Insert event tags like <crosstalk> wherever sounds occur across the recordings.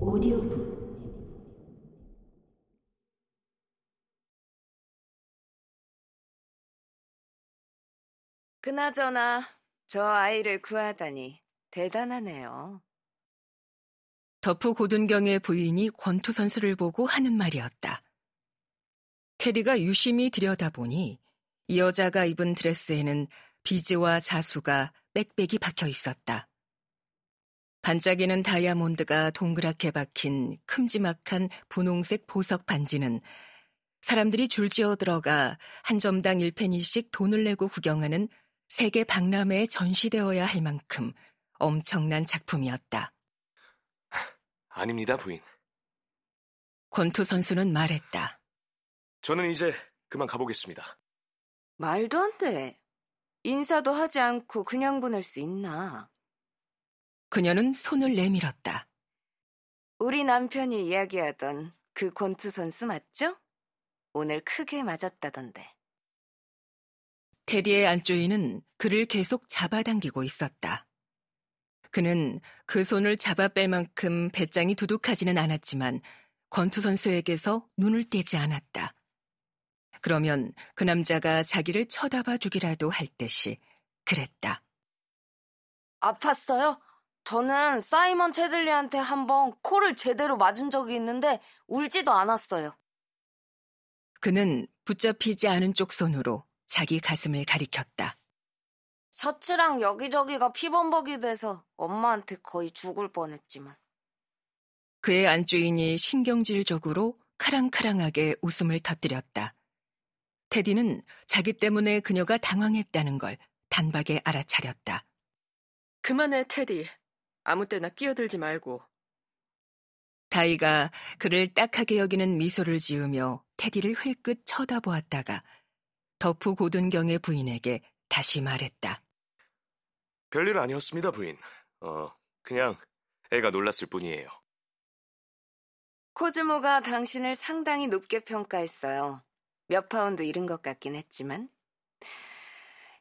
오디오북 그나저나 저 아이를 구하다니 대단하네요. 더프 고든경의 부인이 권투 선수를 보고 하는 말이었다. 테디가 유심히 들여다보니 이 여자가 입은 드레스에는 비즈와 자수가 빽빽이 박혀 있었다. 반짝이는 다이아몬드가 동그랗게 박힌 큼지막한 분홍색 보석 반지는 사람들이 줄지어 들어가 한 점당 1페니씩 돈을 내고 구경하는 세계 박람회에 전시되어야 할 만큼 엄청난 작품이었다. 아닙니다, 부인. 권투 선수는 말했다. 저는 이제 그만 가보겠습니다. 말도 안 돼. 인사도 하지 않고 그냥 보낼 수 있나? 그녀는 손을 내밀었다. 우리 남편이 이야기하던 그 권투 선수 맞죠? 오늘 크게 맞았다던데. 테디의 안조이는 그를 계속 잡아당기고 있었다. 그는 그 손을 잡아 뺄 만큼 배짱이 두둑하지는 않았지만 권투 선수에게서 눈을 떼지 않았다. 그러면 그 남자가 자기를 쳐다봐 주기라도 할 듯이 그랬다. 아팠어요? 저는 사이먼 체들리한테 한번 코를 제대로 맞은 적이 있는데 울지도 않았어요. 그는 붙잡히지 않은 쪽 손으로 자기 가슴을 가리켰다. 셔츠랑 여기저기가 피범벅이 돼서 엄마한테 거의 죽을 뻔했지만. 그의 안주인이 신경질적으로 카랑카랑하게 웃음을 터뜨렸다. 테디는 자기 때문에 그녀가 당황했다는 걸 단박에 알아차렸다. 그만해, 테디. 아무 때나 끼어들지 말고. 다이가 그를 딱하게 여기는 미소를 지으며 테디를 흘끗 쳐다보았다가 덕후 고든경의 부인에게 다시 말했다. 별일 아니었습니다, 부인. 어, 그냥 애가 놀랐을 뿐이에요. 코즈모가 당신을 상당히 높게 평가했어요. 몇 파운드 잃은 것 같긴 했지만.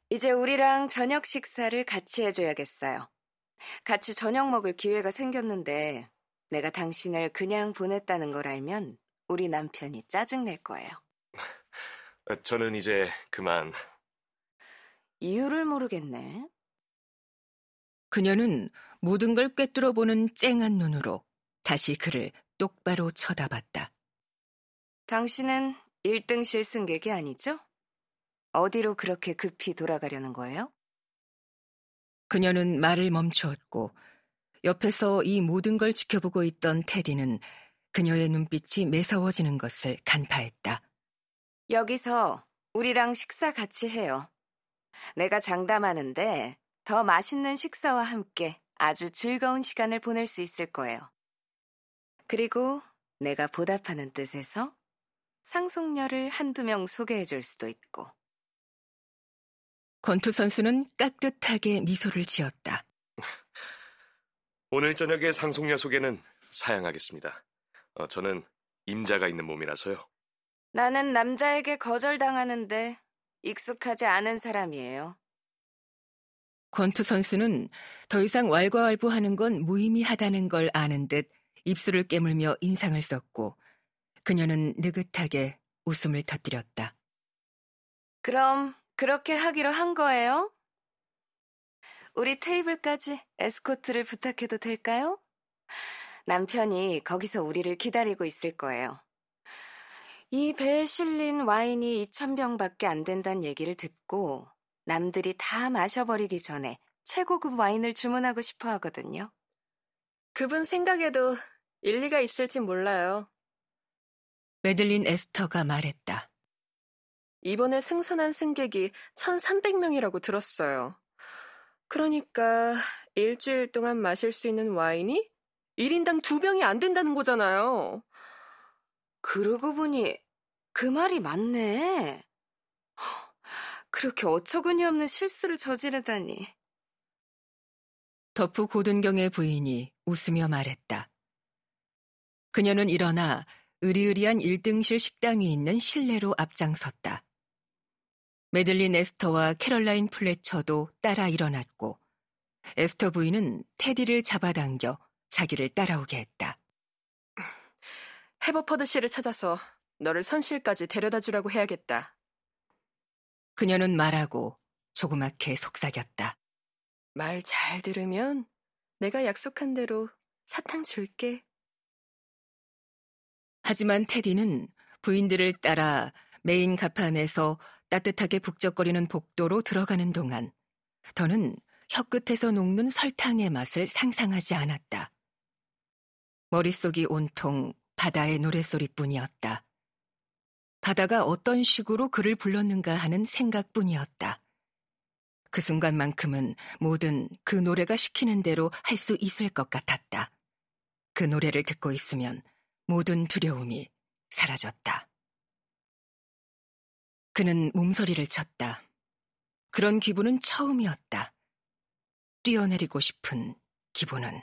이제 우리랑 저녁 식사를 같이 해줘야겠어요. 같이 저녁 먹을 기회가 생겼는데 내가 당신을 그냥 보냈다는 걸 알면 우리 남편이 짜증낼 거예요. <laughs> 저는 이제 그만. 이유를 모르겠네. 그녀는 모든 걸 꿰뚫어 보는 쨍한 눈으로 다시 그를 똑바로 쳐다봤다. 당신은 1등 실 승객이 아니죠? 어디로 그렇게 급히 돌아가려는 거예요? 그녀는 말을 멈추었고 옆에서 이 모든 걸 지켜보고 있던 테디는 그녀의 눈빛이 매서워지는 것을 간파했다. 여기서 우리랑 식사 같이 해요. 내가 장담하는데 더 맛있는 식사와 함께 아주 즐거운 시간을 보낼 수 있을 거예요. 그리고 내가 보답하는 뜻에서 상속녀를 한두 명 소개해 줄 수도 있고. 권투 선수는 깍듯하게 미소를 지었다. 오늘 저녁에 상속녀 소개는 사양하겠습니다. 어, 저는 임자가 있는 몸이라서요. 나는 남자에게 거절당하는데 익숙하지 않은 사람이에요. 권투 선수는 더 이상 왈가왈부하는 건 무의미하다는 걸 아는 듯 입술을 깨물며 인상을 썼고 그녀는 느긋하게 웃음을 터뜨렸다. 그럼 그렇게 하기로 한 거예요? 우리 테이블까지 에스코트를 부탁해도 될까요? 남편이 거기서 우리를 기다리고 있을 거예요. 이 배에 실린 와인이 2,000병밖에 안 된다는 얘기를 듣고 남들이 다 마셔버리기 전에 최고급 와인을 주문하고 싶어 하거든요. 그분 생각에도 일리가 있을진 몰라요. 메들린 에스터가 말했다. 이번에 승선한 승객이 1,300명이라고 들었어요. 그러니까 일주일 동안 마실 수 있는 와인이 1인당 2병이 안 된다는 거잖아요. 그러고 보니 그 말이 맞네. 그렇게 어처구니 없는 실수를 저지르다니. 덕후 고든경의 부인이 웃으며 말했다. 그녀는 일어나 으리으리한 1등실 식당이 있는 실내로 앞장섰다. 메들린 에스터와 캐럴라인 플래처도 따라 일어났고 에스터 부인은 테디를 잡아당겨 자기를 따라오게 했다. 해버퍼드 씨를 찾아서 너를 선실까지 데려다 주라고 해야겠다. 그녀는 말하고 조그맣게 속삭였다. 말 잘 들으면 내가 약속한 대로 사탕 줄게. 하지만 테디는 부인들을 따라 메인 가판에서 따뜻하게 북적거리는 복도로 들어가는 동안 더는 혀끝에서 녹는 설탕의 맛을 상상하지 않았다. 머릿속이 온통 바다의 노랫소리뿐이었다. 바다가 어떤 식으로 그를 불렀는가 하는 생각뿐이었다. 그 순간만큼은 뭐든 그 노래가 시키는 대로 할 수 있을 것 같았다. 그 노래를 듣고 있으면 모든 두려움이 사라졌다. 그는 몸서리를 쳤다. 그런 기분은 처음이었다. 뛰어내리고 싶은 기분은.